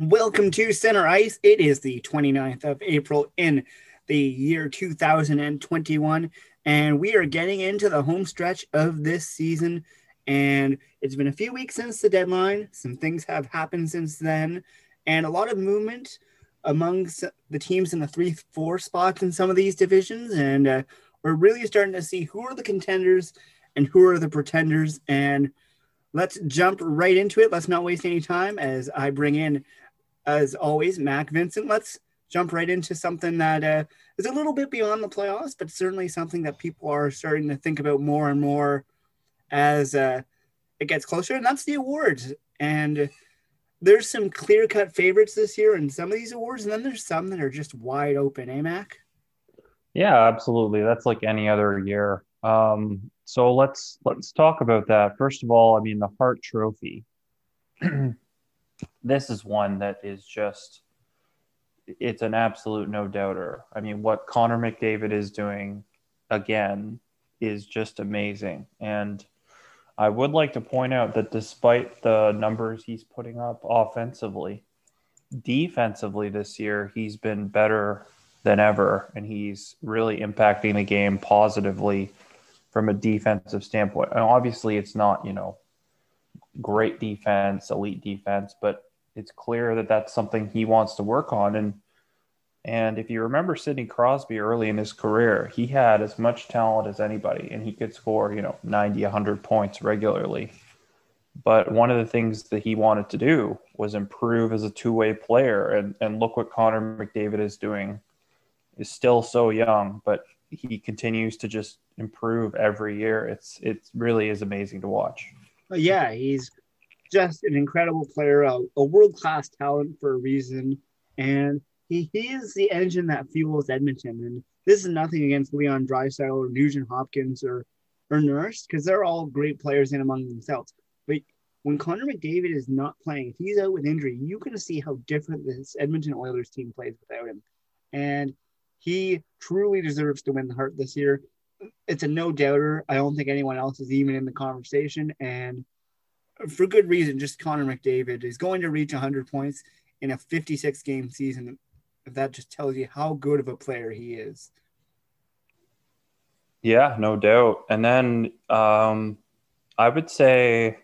Welcome to Center Ice. It is the 29th of April in the year 2021, and we are getting into the home stretch of this season. And it's been a few weeks since the deadline. Some things have happened since then, and a lot of movement amongst the teams in the three, four spots in some of these divisions. And uh, we're really starting to see who are the contenders and who are the pretenders. And let's jump right into it. Let's not waste any time as I bring in as always, Mac Vincent. Let's jump right into something that uh, is a little bit beyond the playoffs, but certainly something that people are starting to think about more and more as uh, it gets closer, and that's the awards. And there's some clear cut favorites this year in some of these awards, and then there's some that are just wide open, eh, Mac? Yeah, absolutely. That's like any other year. Um, so let's let's talk about that. First of all, I mean the Hart Trophy. this is one that is just it's an absolute no doubter. I mean, what Connor McDavid is doing again is just amazing. And I would like to point out that despite the numbers he's putting up offensively, defensively this year, he's been better than ever. And he's really impacting the game positively from a defensive standpoint. And obviously, it's not, you know, great defense, elite defense, but it's clear that that's something he wants to work on. And and if you remember Sidney Crosby early in his career, he had as much talent as anybody, and he could score you know 90, 100 points regularly. But one of the things that he wanted to do was improve as a two way player. And, and look what Connor McDavid is doing. Is still so young, but he continues to just improve every year. It's it really is amazing to watch. Yeah, he's just an incredible player, a, a world class talent for a reason. And he, he is the engine that fuels Edmonton. And this is nothing against Leon Draisaitl or Nugent Hopkins or, or Nurse, because they're all great players in among themselves. But when Connor McDavid is not playing, if he's out with injury, you can see how different this Edmonton Oilers team plays without him. And he truly deserves to win the Hart this year. It's a no doubter. I don't think anyone else is even in the conversation. And for good reason, just Connor McDavid is going to reach 100 points in a 56 game season. If that just tells you how good of a player he is. Yeah, no doubt. And then um, I would say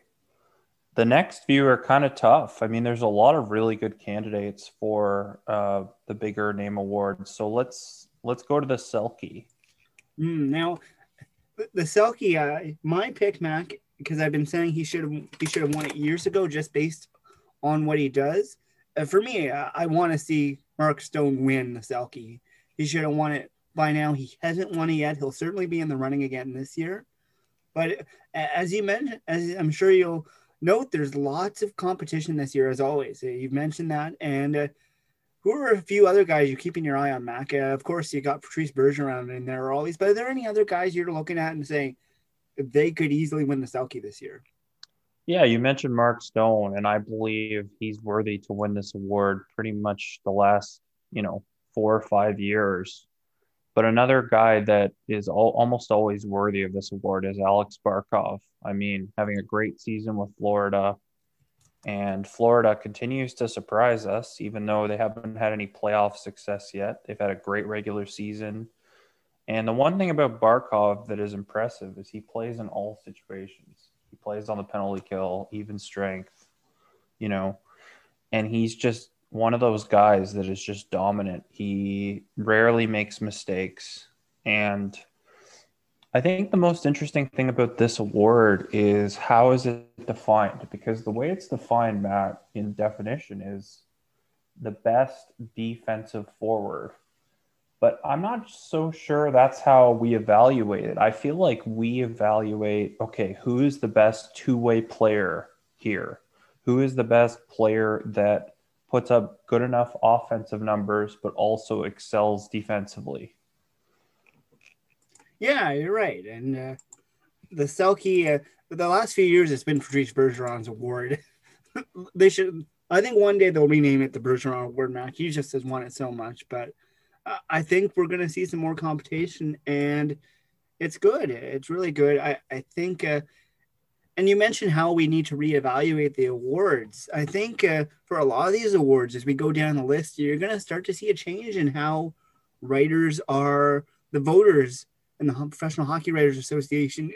the next few are kind of tough. I mean, there's a lot of really good candidates for uh, the bigger name awards. So let's let's go to the Selke. Mm, now, the Selke, uh, my pick, Mac, because I've been saying he should have he should have won it years ago just based on what he does. Uh, for me, I, I want to see Mark Stone win the Selke. He should have won it by now. He hasn't won it yet. He'll certainly be in the running again this year. But as you mentioned, as I'm sure you'll note, there's lots of competition this year, as always. Uh, you've mentioned that, and uh, who are a few other guys you're keeping your eye on, Mac? Uh, of course, you got Patrice Bergeron in there always, but are there any other guys you're looking at and saying, they could easily win the Selke this year. Yeah, you mentioned Mark Stone, and I believe he's worthy to win this award pretty much the last, you know, four or five years. But another guy that is all, almost always worthy of this award is Alex Barkov. I mean, having a great season with Florida, and Florida continues to surprise us, even though they haven't had any playoff success yet. They've had a great regular season. And the one thing about Barkov that is impressive is he plays in all situations. He plays on the penalty kill, even strength, you know, and he's just one of those guys that is just dominant. He rarely makes mistakes. And I think the most interesting thing about this award is how is it defined? Because the way it's defined, Matt, in definition is the best defensive forward but I'm not so sure that's how we evaluate it. I feel like we evaluate okay, who is the best two way player here? Who is the best player that puts up good enough offensive numbers but also excels defensively? Yeah, you're right. And uh, the Selke, uh, the last few years, it's been Patrice Bergeron's award. they should, I think one day they'll rename it the Bergeron Award, Mac. He just has won it so much, but I think we're going to see some more competition, and it's good. It's really good. I, I think uh, and you mentioned how we need to reevaluate the awards. I think uh, for a lot of these awards, as we go down the list, you're going to start to see a change in how writers are, the voters and the Professional Hockey Writers Association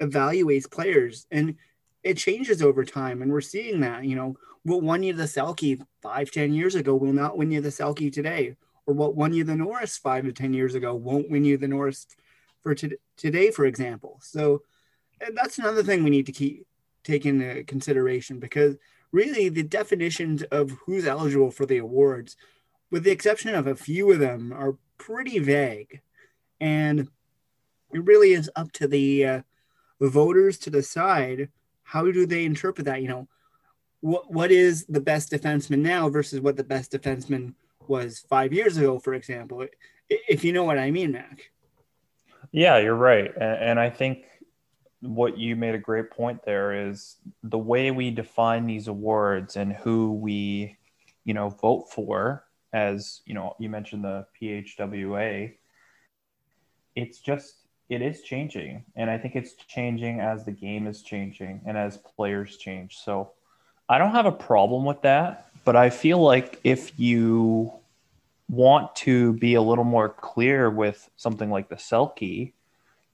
evaluates players. And it changes over time. And we're seeing that, you know, what won you the Selke five, ten years ago will not win you the Selke today. Or what won you the Norris five to 10 years ago won't win you the Norris for t- today, for example. So, that's another thing we need to keep take into consideration because really the definitions of who's eligible for the awards, with the exception of a few of them, are pretty vague, and it really is up to the uh, voters to decide how do they interpret that. You know, what what is the best defenseman now versus what the best defenseman was five years ago, for example. If you know what I mean, Mac. Yeah, you're right, and, I think what you made a great point there is the way we define these awards and who we, you know, vote for as, you know, you mentioned the PHWA. It's just it is changing and I think it's changing as the game is changing and as players change. So I don't have a problem with that, but I feel like if you want to be a little more clear with something like the Selke,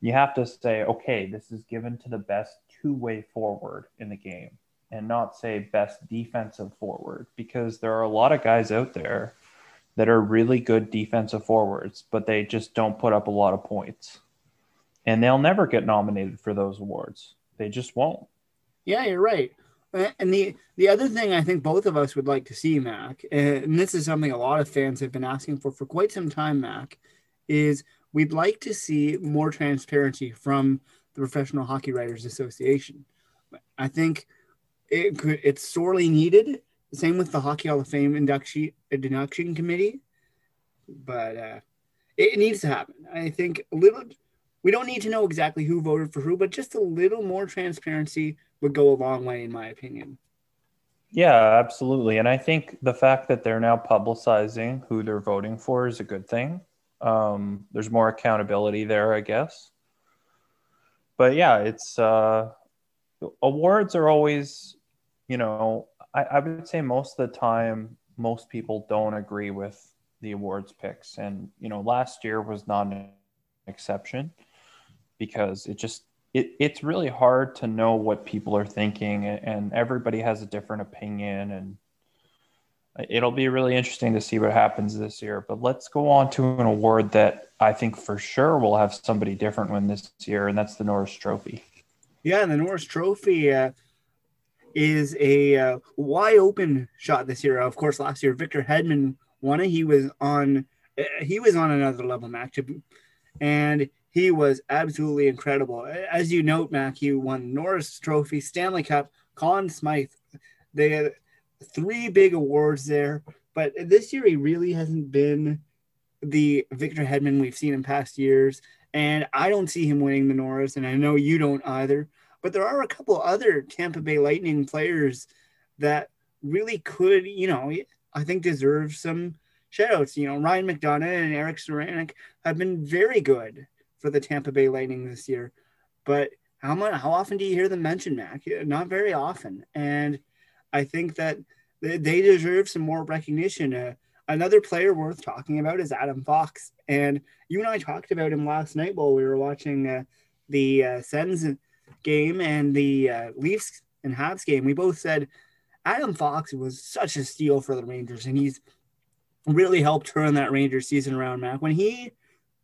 you have to say, okay, this is given to the best two way forward in the game and not say best defensive forward because there are a lot of guys out there that are really good defensive forwards, but they just don't put up a lot of points. And they'll never get nominated for those awards. They just won't. Yeah, you're right. And the the other thing I think both of us would like to see, Mac, and this is something a lot of fans have been asking for for quite some time, Mac, is we'd like to see more transparency from the Professional Hockey Writers Association. I think it could, it's sorely needed. Same with the Hockey Hall of Fame induction, induction committee, but uh, it needs to happen. I think a little. We don't need to know exactly who voted for who, but just a little more transparency would go a long way, in my opinion. Yeah, absolutely. And I think the fact that they're now publicizing who they're voting for is a good thing. Um, there's more accountability there, I guess. But yeah, it's uh, awards are always, you know, I, I would say most of the time, most people don't agree with the awards picks. And, you know, last year was not an exception because it just, it, it's really hard to know what people are thinking and everybody has a different opinion and it'll be really interesting to see what happens this year. But let's go on to an award that I think for sure will have somebody different win this year, and that's the Norris Trophy. Yeah, the Norris Trophy uh, is a uh, wide open shot this year. Of course, last year Victor Hedman won it. He was on uh, he was on another level, Mac, and he was absolutely incredible. As you note, Mac, he won Norris Trophy, Stanley Cup, Conn Smythe. They had three big awards there, but this year he really hasn't been the Victor Hedman we've seen in past years. And I don't see him winning the Norris, and I know you don't either. But there are a couple other Tampa Bay Lightning players that really could, you know, I think deserve some shoutouts. You know, Ryan McDonagh and Erik Cernak have been very good for the Tampa Bay Lightning this year. But how much, how often do you hear them mention Mac? Not very often. And I think that they, deserve some more recognition. Uh, another player worth talking about is Adam Fox. And you and I talked about him last night while we were watching uh, the uh, Sens game and the uh, Leafs and Habs game. We both said Adam Fox was such a steal for the Rangers, and he's really helped turn that Rangers season around, Mac. When he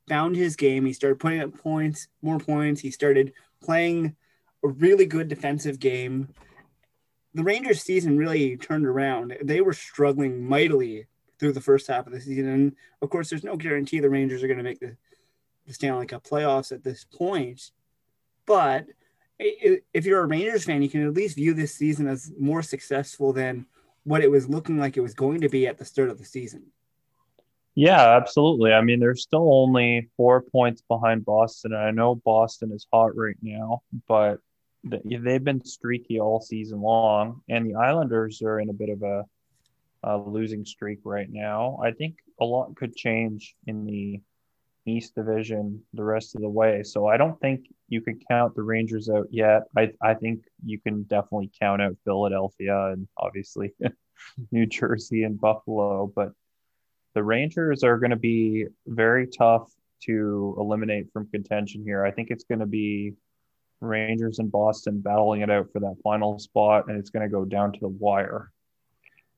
found his game, he started putting up points, more points. He started playing a really good defensive game the Rangers season really turned around. They were struggling mightily through the first half of the season. And of course, there's no guarantee the Rangers are going to make the, the Stanley Cup playoffs at this point. But if you're a Rangers fan, you can at least view this season as more successful than what it was looking like it was going to be at the start of the season. Yeah, absolutely. I mean, they're still only four points behind Boston. I know Boston is hot right now, but they've been streaky all season long, and the Islanders are in a bit of a, a losing streak right now. I think a lot could change in the East Division the rest of the way. So I don't think you can count the Rangers out yet. I I think you can definitely count out Philadelphia and obviously New Jersey and Buffalo, but the Rangers are going to be very tough to eliminate from contention here. I think it's going to be Rangers and Boston battling it out for that final spot, and it's going to go down to the wire.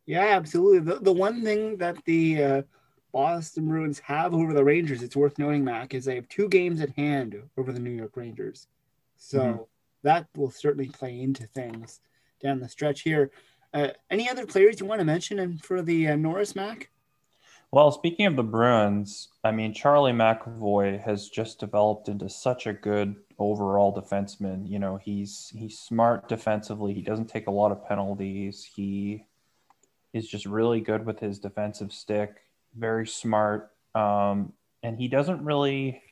Yeah, absolutely. The, the one thing that the uh, Boston Bruins have over the Rangers, it's worth noting, Mac, is they have two games at hand over the New York Rangers. So mm-hmm. that will certainly play into things down the stretch here. Uh, any other players you want to mention and for the uh, Norris Mac? Well, speaking of the Bruins, I mean, Charlie McAvoy has just developed into such a good overall defenseman. You know, he's he's smart defensively. He doesn't take a lot of penalties. He is just really good with his defensive stick. Very smart, um, and he doesn't really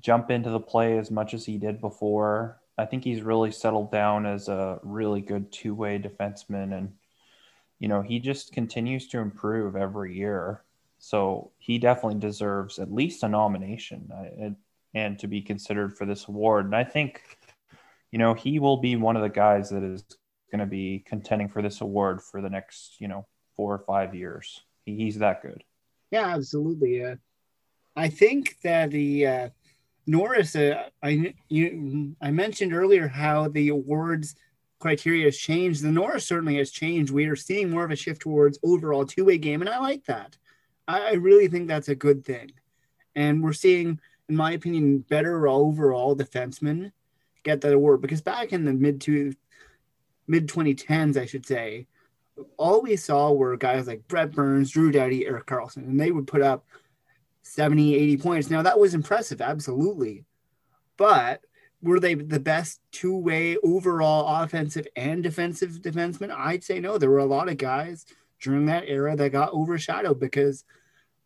jump into the play as much as he did before. I think he's really settled down as a really good two way defenseman and you know, he just continues to improve every year. So he definitely deserves at least a nomination and, and to be considered for this award. And I think, you know, he will be one of the guys that is going to be contending for this award for the next, you know, four or five years. He, he's that good. Yeah, absolutely. Uh, I think that the uh, Norris, uh, I you, I mentioned earlier how the awards criteria has changed. The Norris certainly has changed. We are seeing more of a shift towards overall two way game, and I like that. I, I really think that's a good thing. And we're seeing, in my opinion, better overall defensemen get that award because back in the mid to mid 2010s, I should say, all we saw were guys like Brent Burns, Drew Doughty, Erik Karlsson, and they would put up 70, 80 points. Now that was impressive, absolutely. But were they the best two way overall offensive and defensive defensemen? I'd say no. There were a lot of guys during that era that got overshadowed because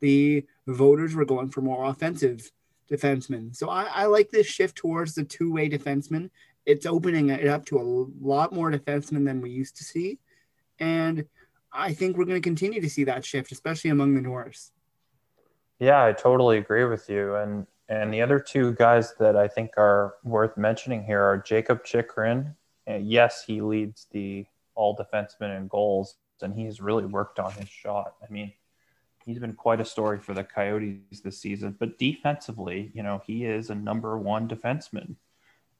the voters were going for more offensive defensemen. So I, I like this shift towards the two way defenseman. It's opening it up to a lot more defensemen than we used to see. And I think we're going to continue to see that shift, especially among the Norris. Yeah, I totally agree with you. And and the other two guys that I think are worth mentioning here are Jakob Chychrun. And yes, he leads the all defensemen in goals, and he's really worked on his shot. I mean, he's been quite a story for the Coyotes this season. But defensively, you know, he is a number one defenseman.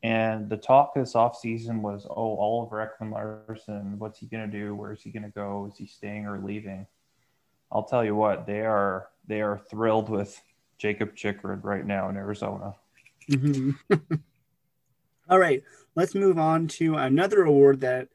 And the talk this offseason was, oh, Oliver Ekman Larsson, what's he going to do? Where's he going to go? Is he staying or leaving? I'll tell you what, they are they are thrilled with Jakob Chychrun right now in Arizona. Mm-hmm. All right, let's move on to another award that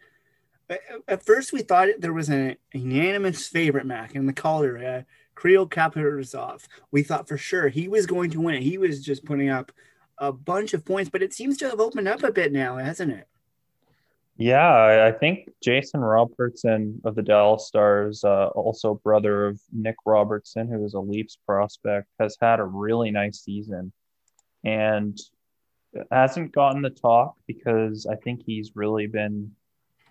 at first we thought there was a unanimous favorite Mac in the Calder, uh, Kirill Kaprizov. We thought for sure he was going to win it. He was just putting up a bunch of points, but it seems to have opened up a bit now, hasn't it? Yeah, I think Jason Robertson of the Dallas Stars, uh, also brother of Nick Robertson, who is a Leafs prospect, has had a really nice season and hasn't gotten the talk because I think he's really been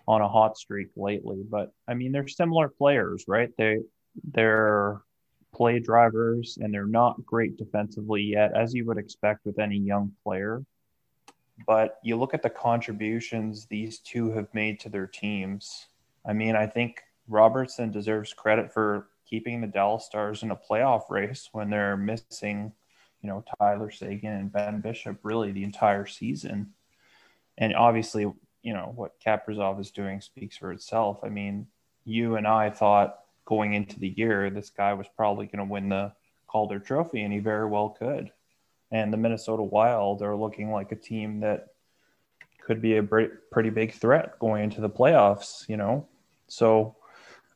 on a hot streak lately. But I mean, they're similar players, right? They they're play drivers and they're not great defensively yet, as you would expect with any young player. But you look at the contributions these two have made to their teams. I mean, I think Robertson deserves credit for keeping the Dallas Stars in a playoff race when they're missing, you know, Tyler Seguin and Ben Bishop really the entire season. And obviously, you know, what Kaprizov is doing speaks for itself. I mean, you and I thought going into the year this guy was probably going to win the Calder Trophy, and he very well could and the Minnesota Wild are looking like a team that could be a pretty big threat going into the playoffs, you know. So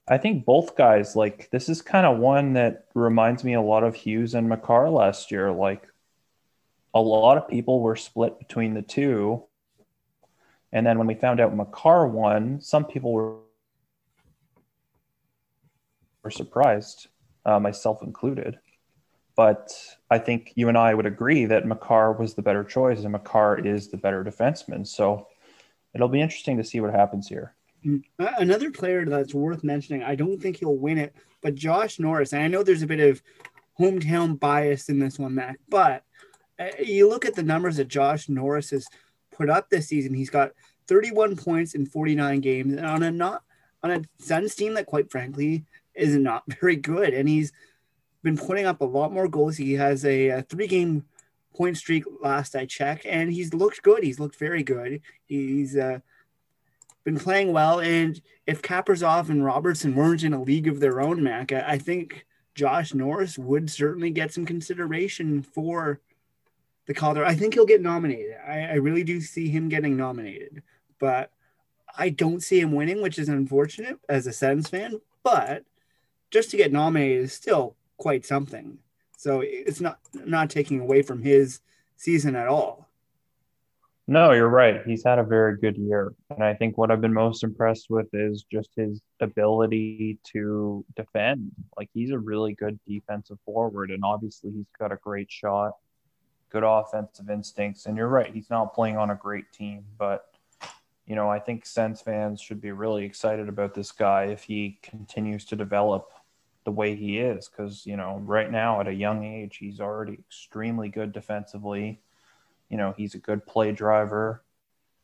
I think both guys like this is kind of one that reminds me a lot of Hughes and Makar last year. Like a lot of people were split between the two. And then when we found out Makar won, some people were were surprised, uh, myself included. But I think you and I would agree that Makar was the better choice, and Makar is the better defenseman. So it'll be interesting to see what happens here. Mm, another player that's worth mentioning, I don't think he'll win it, but Josh Norris. And I know there's a bit of hometown bias in this one, Mac. But uh, you look at the numbers that Josh Norris has put up this season. He's got 31 points in 49 games, and on a not on a Sens team that, quite frankly, is not very good. And he's been putting up a lot more goals. He has a, a three game point streak last I checked, and he's looked good. He's looked very good. He's uh, been playing well. And if Kaprizov and Robertson weren't in a league of their own, Mac, I, I think Josh Norris would certainly get some consideration for the Calder. I think he'll get nominated. I, I really do see him getting nominated, but I don't see him winning, which is unfortunate as a Sens fan. But just to get nominated is still quite something. So it's not not taking away from his season at all. No, you're right. He's had a very good year. And I think what I've been most impressed with is just his ability to defend. Like he's a really good defensive forward and obviously he's got a great shot, good offensive instincts. And you're right, he's not playing on a great team, but you know, I think Sens fans should be really excited about this guy if he continues to develop the way he is because you know right now at a young age he's already extremely good defensively. You know he's a good play driver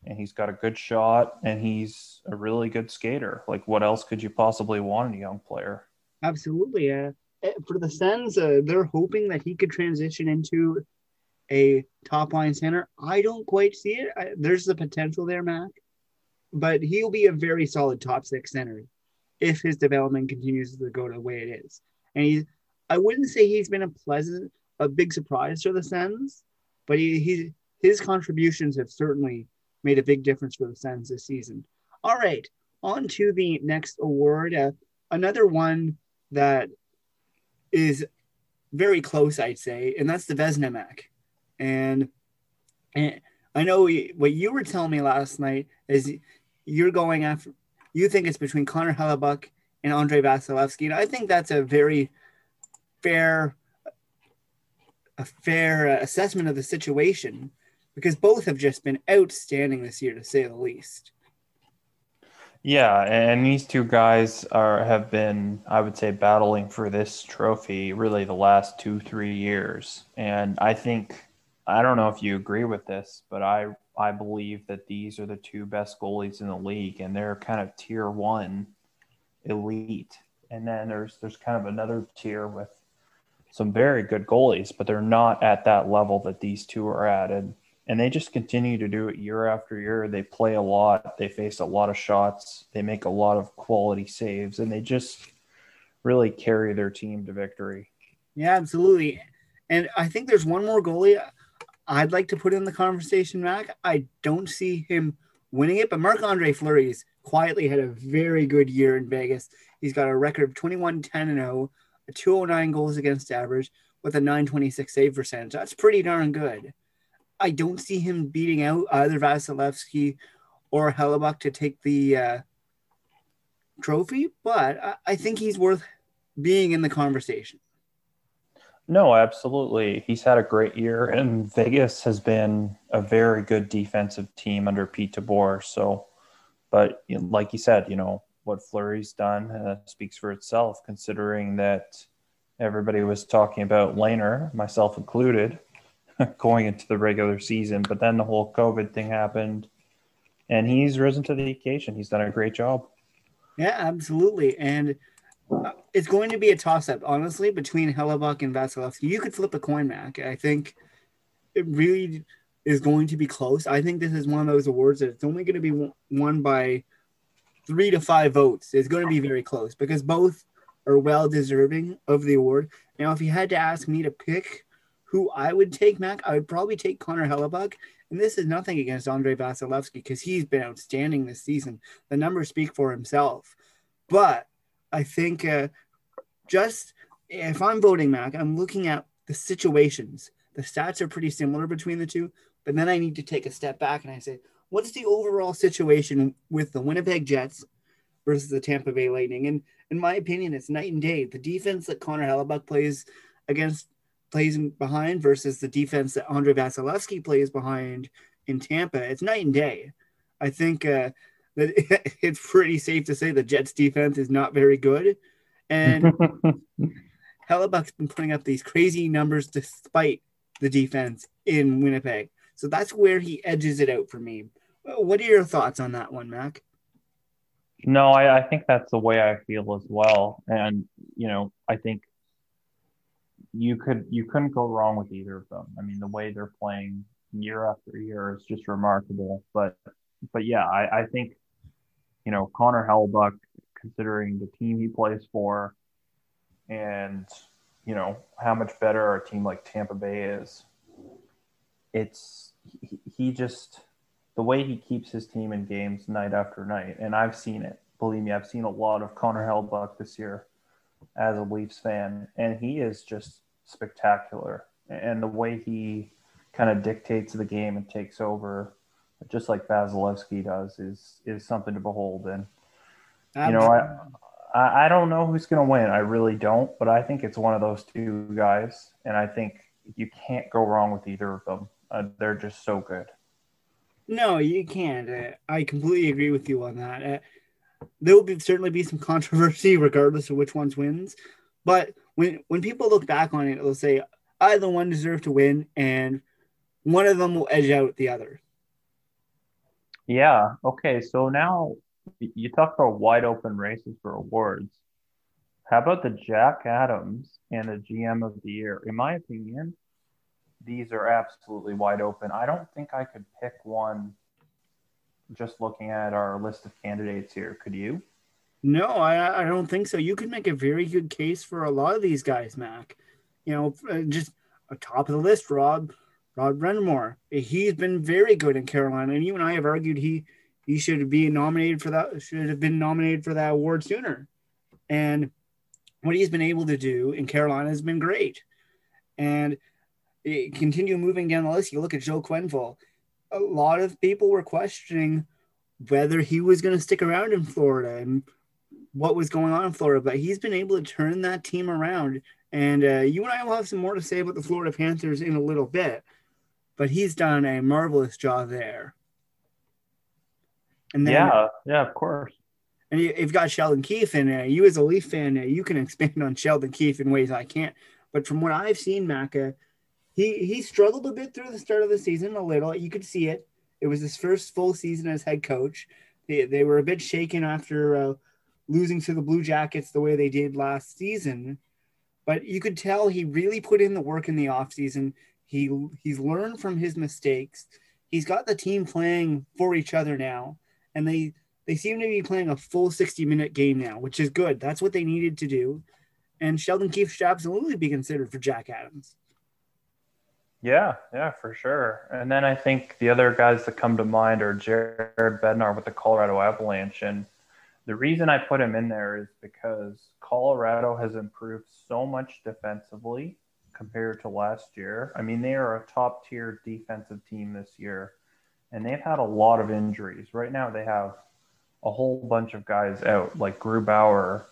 and he's got a good shot and he's a really good skater. Like what else could you possibly want in a young player? Absolutely uh, for the sens uh, they're hoping that he could transition into a top line center. I don't quite see it. I, there's the potential there mac but he'll be a very solid top six center if his development continues to go the way it is. And he's, I wouldn't say he's been a pleasant, a big surprise to the Sens, but he, he his contributions have certainly made a big difference for the Sens this season. All right, on to the next award. Uh, another one that is very close, I'd say, and that's the Vezina Mac. And, and I know we, what you were telling me last night is you're going after you think it's between Connor Hellebuyck and Andrei Vasilevskiy. And I think that's a very fair a fair assessment of the situation because both have just been outstanding this year to say the least. Yeah, and these two guys are have been, I would say, battling for this trophy really the last two, three years. And I think I don't know if you agree with this, but I I believe that these are the two best goalies in the league, and they're kind of tier one elite. And then there's there's kind of another tier with some very good goalies, but they're not at that level that these two are at. And, and they just continue to do it year after year. They play a lot, they face a lot of shots, they make a lot of quality saves, and they just really carry their team to victory. Yeah, absolutely. And I think there's one more goalie I'd like to put in the conversation, Mac. I don't see him winning it, but Marc Andre Fleury's quietly had a very good year in Vegas. He's got a record of 21 10 and 0, a 209 goals against average with a 926 save percentage. That's pretty darn good. I don't see him beating out either Vasilevskiy or Hellebuyck to take the uh, trophy, but I, I think he's worth being in the conversation. No, absolutely. He's had a great year, and Vegas has been a very good defensive team under Pete DeBoer. So, but like you said, you know what Fleury's done uh, speaks for itself, considering that everybody was talking about Lehner, myself included, going into the regular season. But then the whole COVID thing happened, and he's risen to the occasion. He's done a great job. Yeah, absolutely, and it's going to be a toss up, honestly, between Hellebuyck and Vasilevskiy. You could flip a coin, Mac. I think it really is going to be close. I think this is one of those awards that it's only going to be won by three to five votes. It's going to be very close because both are well deserving of the award. Now, if you had to ask me to pick who I would take, Mac, I would probably take Connor Hellebuyck. And this is nothing against Andrei Vasilevskiy because he's been outstanding this season. The numbers speak for himself. But I think uh, just if I'm voting Mac, I'm looking at the situations. The stats are pretty similar between the two, but then I need to take a step back and I say, what's the overall situation with the Winnipeg Jets versus the Tampa Bay Lightning? And in my opinion, it's night and day. The defense that Connor Hellebuyck plays against plays behind versus the defense that Andrei Vasilevskiy plays behind in Tampa, it's night and day. I think uh, that it's pretty safe to say the Jets defense is not very good. And Hellebuyck's been putting up these crazy numbers despite the defense in Winnipeg. So that's where he edges it out for me. What are your thoughts on that one, Mac? No, I, I think that's the way I feel as well. And, you know, I think you could you couldn't go wrong with either of them. I mean, the way they're playing year after year is just remarkable. But but yeah, I, I think, you know, Connor Hellebuyck, considering the team he plays for and, you know, how much better a team like Tampa Bay is, it's he, he just the way he keeps his team in games night after night, and I've seen it. Believe me, I've seen a lot of Connor Hellebuyck this year as a Leafs fan, and he is just spectacular. And the way he kind of dictates the game and takes over, just like Vasilevskiy does, is is something to behold. And you know, I I don't know who's going to win. I really don't, but I think it's one of those two guys, and I think you can't go wrong with either of them. Uh, they're just so good. No, you can't. Uh, I completely agree with you on that. Uh, there will be, certainly be some controversy regardless of which ones wins. But when when people look back on it, they'll say either one deserved to win, and one of them will edge out the other. Yeah. Okay. So now you talk about wide open races for awards. How about the Jack Adams and the GM of the Year? In my opinion, these are absolutely wide open. I don't think I could pick one just looking at our list of candidates here. Could you? No, I, I don't think so. You could make a very good case for a lot of these guys, Mac. You know, uh, just top of the list, Rob, Rod Brind'Amour. He's been very good in Carolina, and you and I have argued he he should be nominated for that. Should have been nominated for that award sooner. And what he's been able to do in Carolina has been great. And continue moving down the list, you look at Joe Quenneville. A lot of people were questioning whether he was going to stick around in Florida and what was going on in Florida, but he's been able to turn that team around. And uh, you and I will have some more to say about the Florida Panthers in a little bit, but he's done a marvelous job there. And then, yeah, yeah, of course. And you, have got Sheldon Keefe in there. you as a Leaf fan, uh, you can expand on Sheldon Keefe in ways I can't. But from what I've seen, Macca, he he struggled a bit through the start of the season a little. You could see it. It was his first full season as head coach. They, they were a bit shaken after uh, losing to the Blue Jackets the way they did last season. But you could tell he really put in the work in the offseason. He he's learned from his mistakes. He's got the team playing for each other now, and they they seem to be playing a full 60 minute game now, which is good. That's what they needed to do. And Sheldon Keefe should absolutely be considered for Jack Adams. Yeah, yeah, for sure. And then I think the other guys that come to mind are Jared Bednar with the Colorado Avalanche. And the reason I put him in there is because Colorado has improved so much defensively compared to last year. I mean, they are a top tier defensive team this year, and they've had a lot of injuries. Right now, they have a whole bunch of guys out, like Grubauer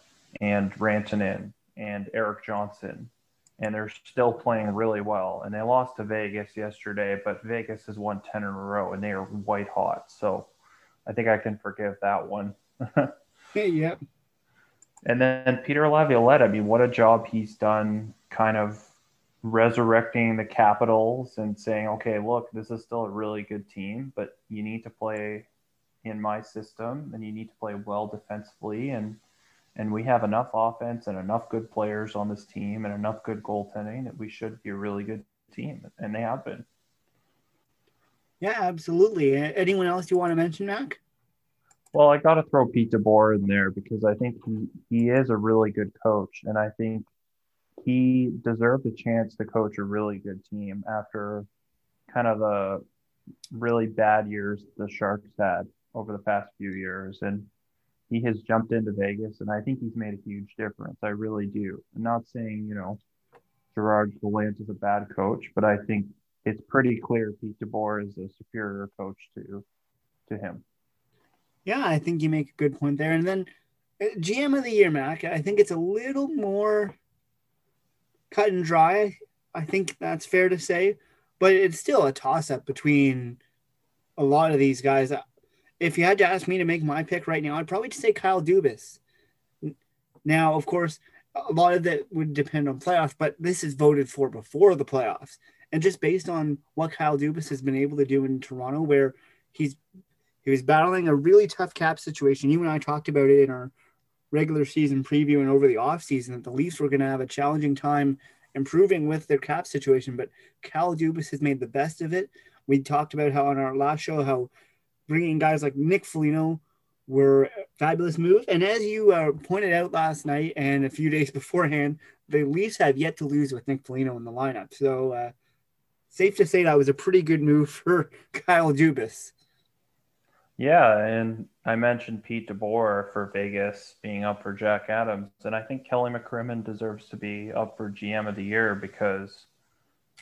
and Rantanen and Erik Johnson and they're still playing really well. And they lost to Vegas yesterday, but Vegas has won 10 in a row and they are white hot. So I think I can forgive that one. yep. And then Peter Laviolette, I mean, what a job he's done kind of resurrecting the Capitals and saying, okay, look, this is still a really good team, but you need to play in my system and you need to play well defensively. And and we have enough offense and enough good players on this team and enough good goaltending that we should be a really good team, and they have been. Yeah, absolutely. Anyone else you want to mention, Mac? Well, I got to throw Pete DeBoer in there because I think he, he is a really good coach, and I think he deserved a chance to coach a really good team after kind of the really bad years the Sharks had over the past few years. And he has jumped into Vegas, and I think he's made a huge difference. I really do. I'm not saying you know Gerard Gallant is a bad coach, but I think it's pretty clear Pete DeBoer is a superior coach to to him. Yeah, I think you make a good point there. And then uh, GM of the year, Mac. I think it's a little more cut and dry. I think that's fair to say, but it's still a toss up between a lot of these guys if you had to ask me to make my pick right now, I'd probably just say Kyle Dubas. Now, of course, a lot of that would depend on playoffs, but this is voted for before the playoffs. And just based on what Kyle Dubas has been able to do in Toronto, where he's he was battling a really tough cap situation. You and I talked about it in our regular season preview and over the offseason that the Leafs were going to have a challenging time improving with their cap situation, but Cal Dubas has made the best of it. We talked about how on our last show how bringing guys like Nick Foligno were fabulous move. And as you uh, pointed out last night and a few days beforehand, the Leafs have yet to lose with Nick Foligno in the lineup. So uh, safe to say that was a pretty good move for Kyle Dubas. Yeah, and I mentioned Pete DeBoer for Vegas being up for Jack Adams, and I think Kelly McCrimmon deserves to be up for GM of the year because,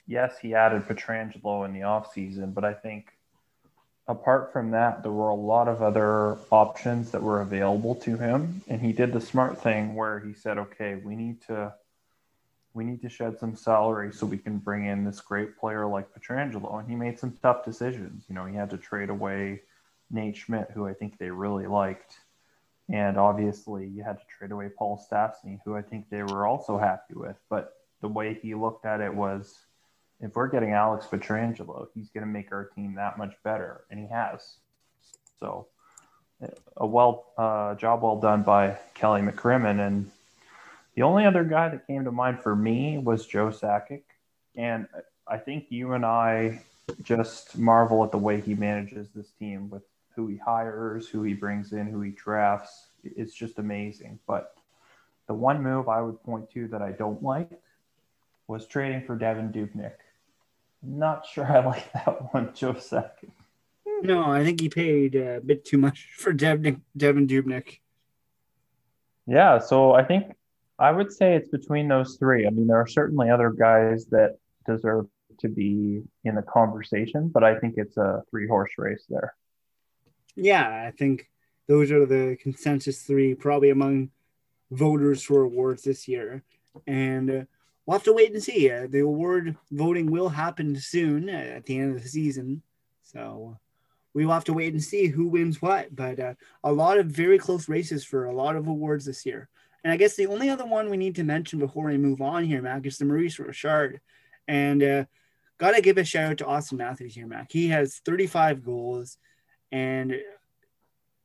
yes, he added Pietrangelo in the offseason, but I think apart from that, there were a lot of other options that were available to him, and he did the smart thing where he said, "Okay, we need to." We need to shed some salary so we can bring in this great player like Pietrangelo. And he made some tough decisions. You know, he had to trade away Nate Schmidt, who I think they really liked. And obviously, you had to trade away Paul Stastny, who I think they were also happy with. But the way he looked at it was if we're getting Alex Pietrangelo, he's going to make our team that much better. And he has. So, a well uh, job well done by Kelly McCrimmon. And the only other guy that came to mind for me was Joe Sakic. And I think you and I just marvel at the way he manages this team with who he hires, who he brings in, who he drafts. It's just amazing. But the one move I would point to that I don't like was trading for Devan Dubnyk. Not sure I like that one, Joe Sakic. No, I think he paid a bit too much for Devin, Devan Dubnyk. Yeah, so I think I would say it's between those three. I mean, there are certainly other guys that deserve to be in the conversation, but I think it's a three horse race there yeah, I think those are the consensus three, probably among voters for awards this year. And uh, we'll have to wait and see. Uh, the award voting will happen soon uh, at the end of the season. So we will have to wait and see who wins what. But a lot of very close races for a lot of awards this year. And I guess the only other one we need to mention before we move on here, Mac, is the Maurice Richard. And got to give a shout out to Auston Matthews here, Mac. He has 35 goals and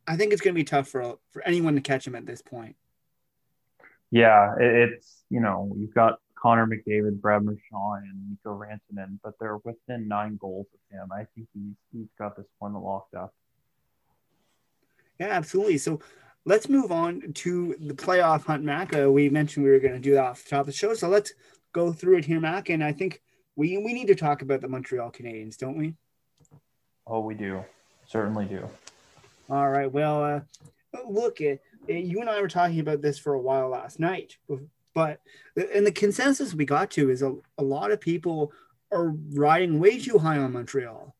I think it's going to be tough for for anyone to catch him at this point. Yeah, it's you know you've got Connor McDavid, Brad Marchand, and Mikko Rantanen, but they're within nine goals of him. I think he's he's got this one locked up. Yeah, absolutely. So let's move on to the playoff hunt, Mac. Uh, we mentioned we were going to do that off the top of the show, so let's go through it here, Mac. And I think we we need to talk about the Montreal Canadiens, don't we? Oh, we do certainly do. All right. Well, uh, look, uh, you and I were talking about this for a while last night, but and the consensus we got to is a, a lot of people are riding way too high on Montreal.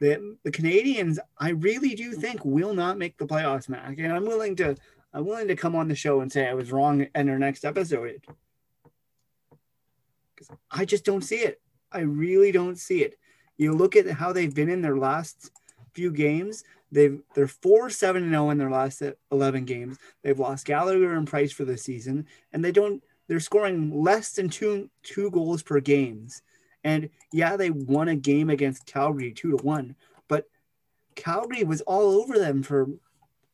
The, the Canadiens, I really do think will not make the playoffs, Mac. And I'm willing to I'm willing to come on the show and say I was wrong in our next episode. I just don't see it. I really don't see it. You look at how they've been in their last few games. They've they're four seven and zero oh in their last eleven games. They've lost Gallagher and Price for the season, and they don't. They're scoring less than two two goals per games. And yeah, they won a game against Calgary two to one, but Calgary was all over them for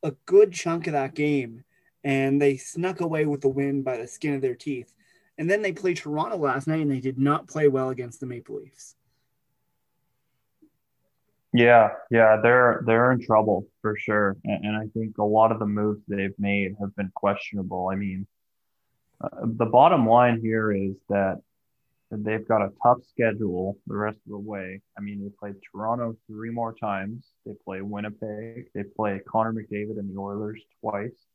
a good chunk of that game, and they snuck away with the win by the skin of their teeth. And then they played Toronto last night, and they did not play well against the Maple Leafs. Yeah, yeah, they're they're in trouble for sure, and, and I think a lot of the moves they've made have been questionable. I mean, uh, the bottom line here is that they've got a tough schedule the rest of the way. I mean, they play Toronto three more times. They play Winnipeg. They play Connor McDavid and the Oilers twice,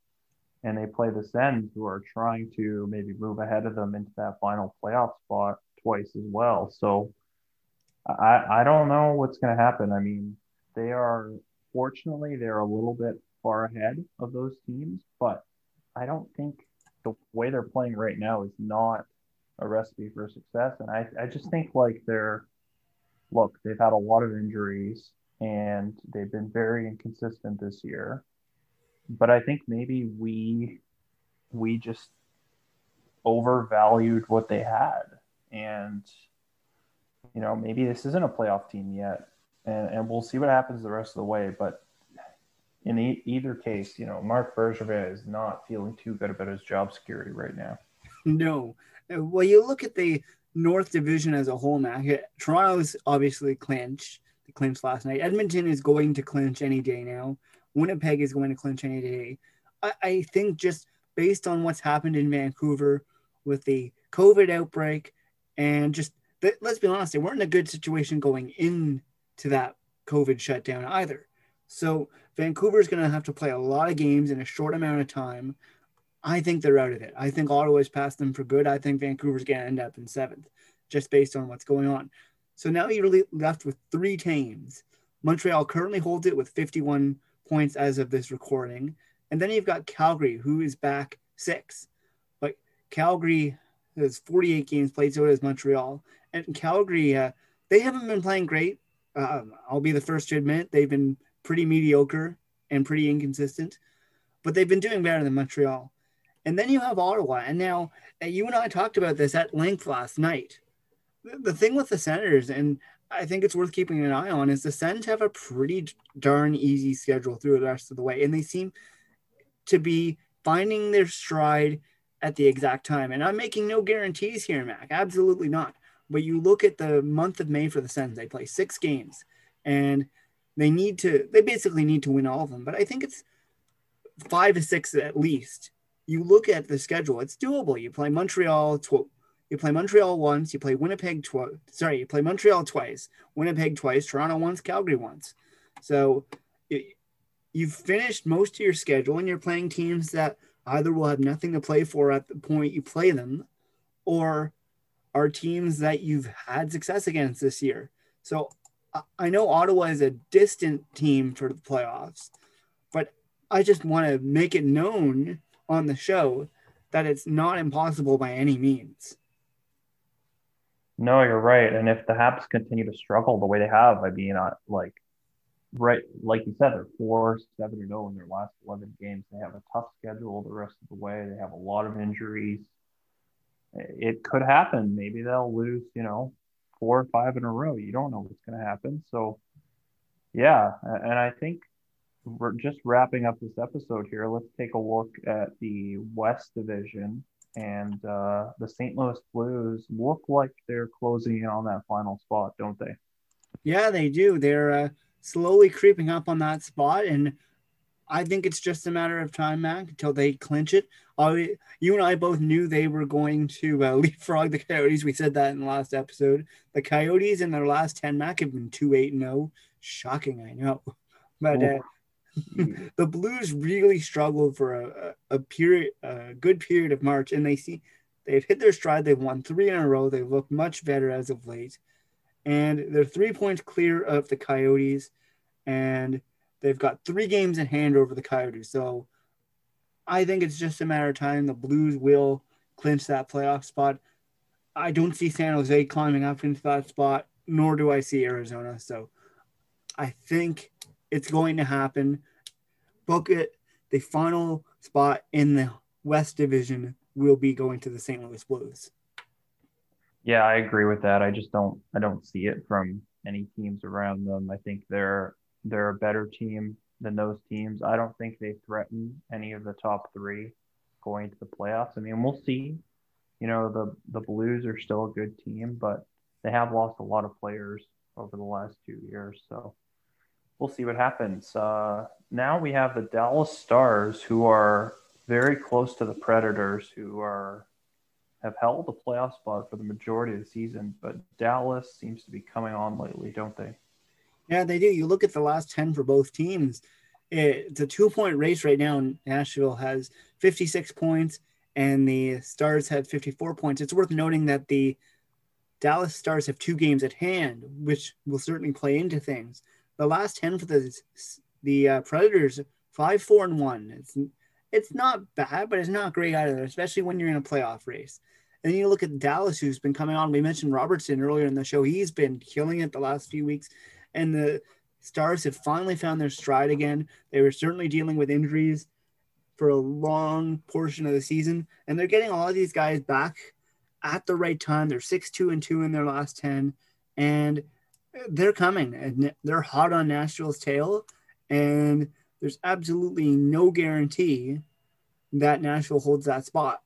and they play the Sens, who are trying to maybe move ahead of them into that final playoff spot twice as well. So I, I don't know what's going to happen. I mean, they are fortunately they're a little bit far ahead of those teams, but I don't think the way they're playing right now is not a recipe for success. And I, I just think like they're look, they've had a lot of injuries and they've been very inconsistent this year. But I think maybe we we just overvalued what they had. And, you know, maybe this isn't a playoff team yet. And, and we'll see what happens the rest of the way. But in e- either case, you know, Marc Bergevin is not feeling too good about his job security right now. No. Well, you look at the North Division as a whole now. Toronto's obviously clinched. They clinched last night. Edmonton is going to clinch any day now. Winnipeg is going to clinch any day. I, I think just based on what's happened in Vancouver with the COVID outbreak and just let's be honest, they weren't in a good situation going into that COVID shutdown either. So Vancouver is going to have to play a lot of games in a short amount of time. I think they're out of it. I think Ottawa's passed them for good. I think Vancouver's going to end up in seventh, just based on what's going on. So now you're really left with three teams. Montreal currently holds it with 51 points as of this recording. And then you've got Calgary, who is back six. But Calgary has 48 games played, so does Montreal. And Calgary, uh, they haven't been playing great. Um, I'll be the first to admit they've been pretty mediocre and pretty inconsistent, but they've been doing better than Montreal. And then you have Ottawa. And now uh, you and I talked about this at length last night. The, thing with the Senators, and I think it's worth keeping an eye on, is the Sens have a pretty darn easy schedule through the rest of the way. And they seem to be finding their stride at the exact time. And I'm making no guarantees here, Mac. Absolutely not. But you look at the month of May for the Sens, they play six games and they need to, they basically need to win all of them. But I think it's five to six at least. You look at the schedule, it's doable. You play Montreal, tw- you play Montreal once, you play Winnipeg twice. Sorry, you play Montreal twice, Winnipeg twice, Toronto once, Calgary once. So you've finished most of your schedule and you're playing teams that either will have nothing to play for at the point you play them or are teams that you've had success against this year. So I know Ottawa is a distant team for the playoffs, but I just want to make it known on the show that it's not impossible by any means. No, you're right. And if the Habs continue to struggle the way they have, I mean, like right, like you said, they're four, seven, and zero in their last eleven games. They have a tough schedule the rest of the way. They have a lot of injuries. It could happen. Maybe they'll lose, you know, four or five in a row. You don't know what's going to happen. So, yeah, and I think we're just wrapping up this episode here. Let's take a look at the West Division. And uh, the St. Louis Blues look like they're closing in on that final spot, don't they? Yeah, they do. They're uh, slowly creeping up on that spot. And I think it's just a matter of time, Mac, until they clinch it. Uh, you and I both knew they were going to uh, leapfrog the Coyotes. We said that in the last episode. The Coyotes in their last 10, Mac, have been 2 8 0. Shocking, I know. But uh, the Blues really struggled for a, a, period, a good period of March, and they see they've hit their stride. They've won three in a row. They look much better as of late and they're three points clear of the Coyotes, and they've got three games in hand over the Coyotes. So I think it's just a matter of time. The Blues will clinch that playoff spot. I don't see San Jose climbing up into that spot, nor do I see Arizona. So I think it's going to happen. Book it. The final spot in the West Division will be going to the St. Louis Blues. Yeah, I agree with that. I just don't I don't see it from any teams around them. I think they're they're a better team than those teams. I don't think they threaten any of the top three going to the playoffs. I mean, we'll see. You know, the the Blues are still a good team, but they have lost a lot of players over the last two years. So we'll see what happens. Uh, now we have the Dallas Stars, who are very close to the Predators, who are have held the playoff spot for the majority of the season, but Dallas seems to be coming on lately, don't they? Yeah, they do. You look at the last 10 for both teams, it's a two point race right now. Nashville has 56 points and the Stars have 54 points. It's worth noting that the Dallas Stars have two games at hand, which will certainly play into things. The last 10 for the, the uh, Predators, 5 4 and 1. It's, it's not bad, but it's not great either, especially when you're in a playoff race. And you look at Dallas, who's been coming on. We mentioned Robertson earlier in the show. He's been killing it the last few weeks. And the Stars have finally found their stride again. They were certainly dealing with injuries for a long portion of the season, and they're getting all of these guys back at the right time. They're six two and two in their last ten, and they're coming and they're hot on Nashville's tail, and there's absolutely no guarantee that Nashville holds that spot.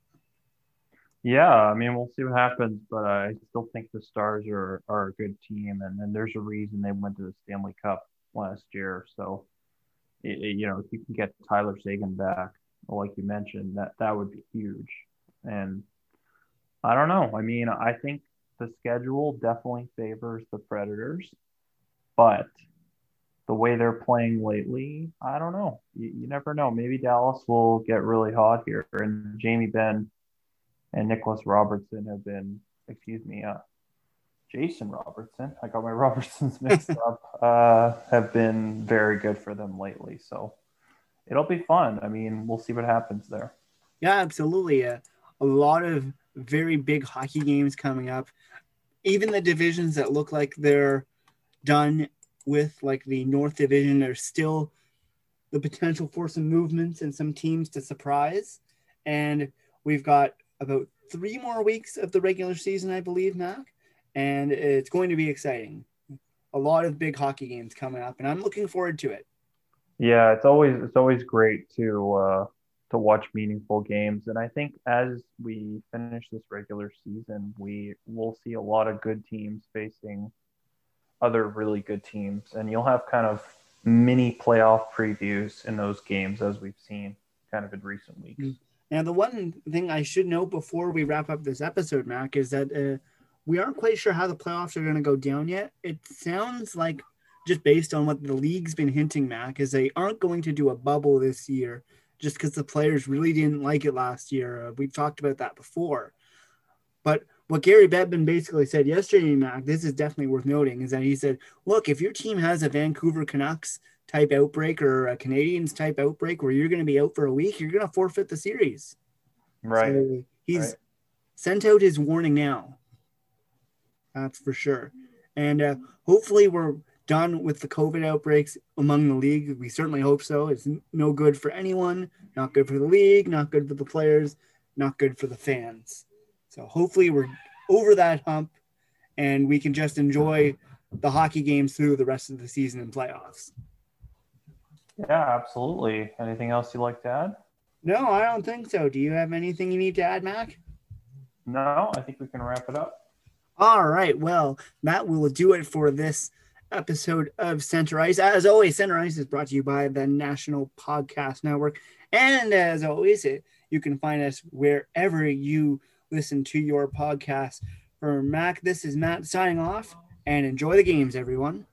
Yeah, I mean, we'll see what happens, but I still think the Stars are, are a good team, and, and there's a reason they went to the Stanley Cup last year. So, it, it, you know, if you can get Tyler Seguin back, like you mentioned, that that would be huge. And I don't know. I mean, I think the schedule definitely favors the Predators, but the way they're playing lately, I don't know. You, you never know. Maybe Dallas will get really hot here, and Jamie Benn and Nicholas Robertson have been, excuse me, uh, Jason Robertson. I got my Robertsons mixed up. Uh, have been very good for them lately. So it'll be fun. I mean, we'll see what happens there. Yeah, absolutely. Uh, a lot of very big hockey games coming up. Even the divisions that look like they're done with, like the North Division, there's still the potential for some movements and some teams to surprise. And we've got about three more weeks of the regular season, I believe, Mac, and it's going to be exciting. A lot of big hockey games coming up, and I'm looking forward to it. Yeah, it's always it's always great to uh, to watch meaningful games, and I think as we finish this regular season, we will see a lot of good teams facing other really good teams, and you'll have kind of mini playoff previews in those games as we've seen kind of in recent weeks. Mm-hmm. Now, the one thing I should know before we wrap up this episode, Mac, is that uh, we aren't quite sure how the playoffs are going to go down yet. It sounds like, just based on what the league's been hinting, Mac, is they aren't going to do a bubble this year just because the players really didn't like it last year. Uh, we've talked about that before. But what Gary Bettman basically said yesterday, Mac, this is definitely worth noting, is that he said, look, if your team has a Vancouver Canucks type outbreak or a Canadiens type outbreak where you're going to be out for a week, you're going to forfeit the series. Right. So he's right. sent out his warning now. That's for sure. And uh, hopefully we're done with the COVID outbreaks among the league. We certainly hope so. It's no good for anyone, not good for the league, not good for the players, not good for the fans. So hopefully we're over that hump and we can just enjoy the hockey games through the rest of the season and playoffs. Yeah, absolutely. Anything else you'd like to add? No, I don't think so. Do you have anything you need to add, Mac? No, I think we can wrap it up. All right. Well, that will do it for this episode of Center Ice. As always, Center Ice is brought to you by the National Podcast Network. And as always, it, you can find us wherever you listen to your podcast. For Mac, this is Matt signing off and enjoy the games, everyone.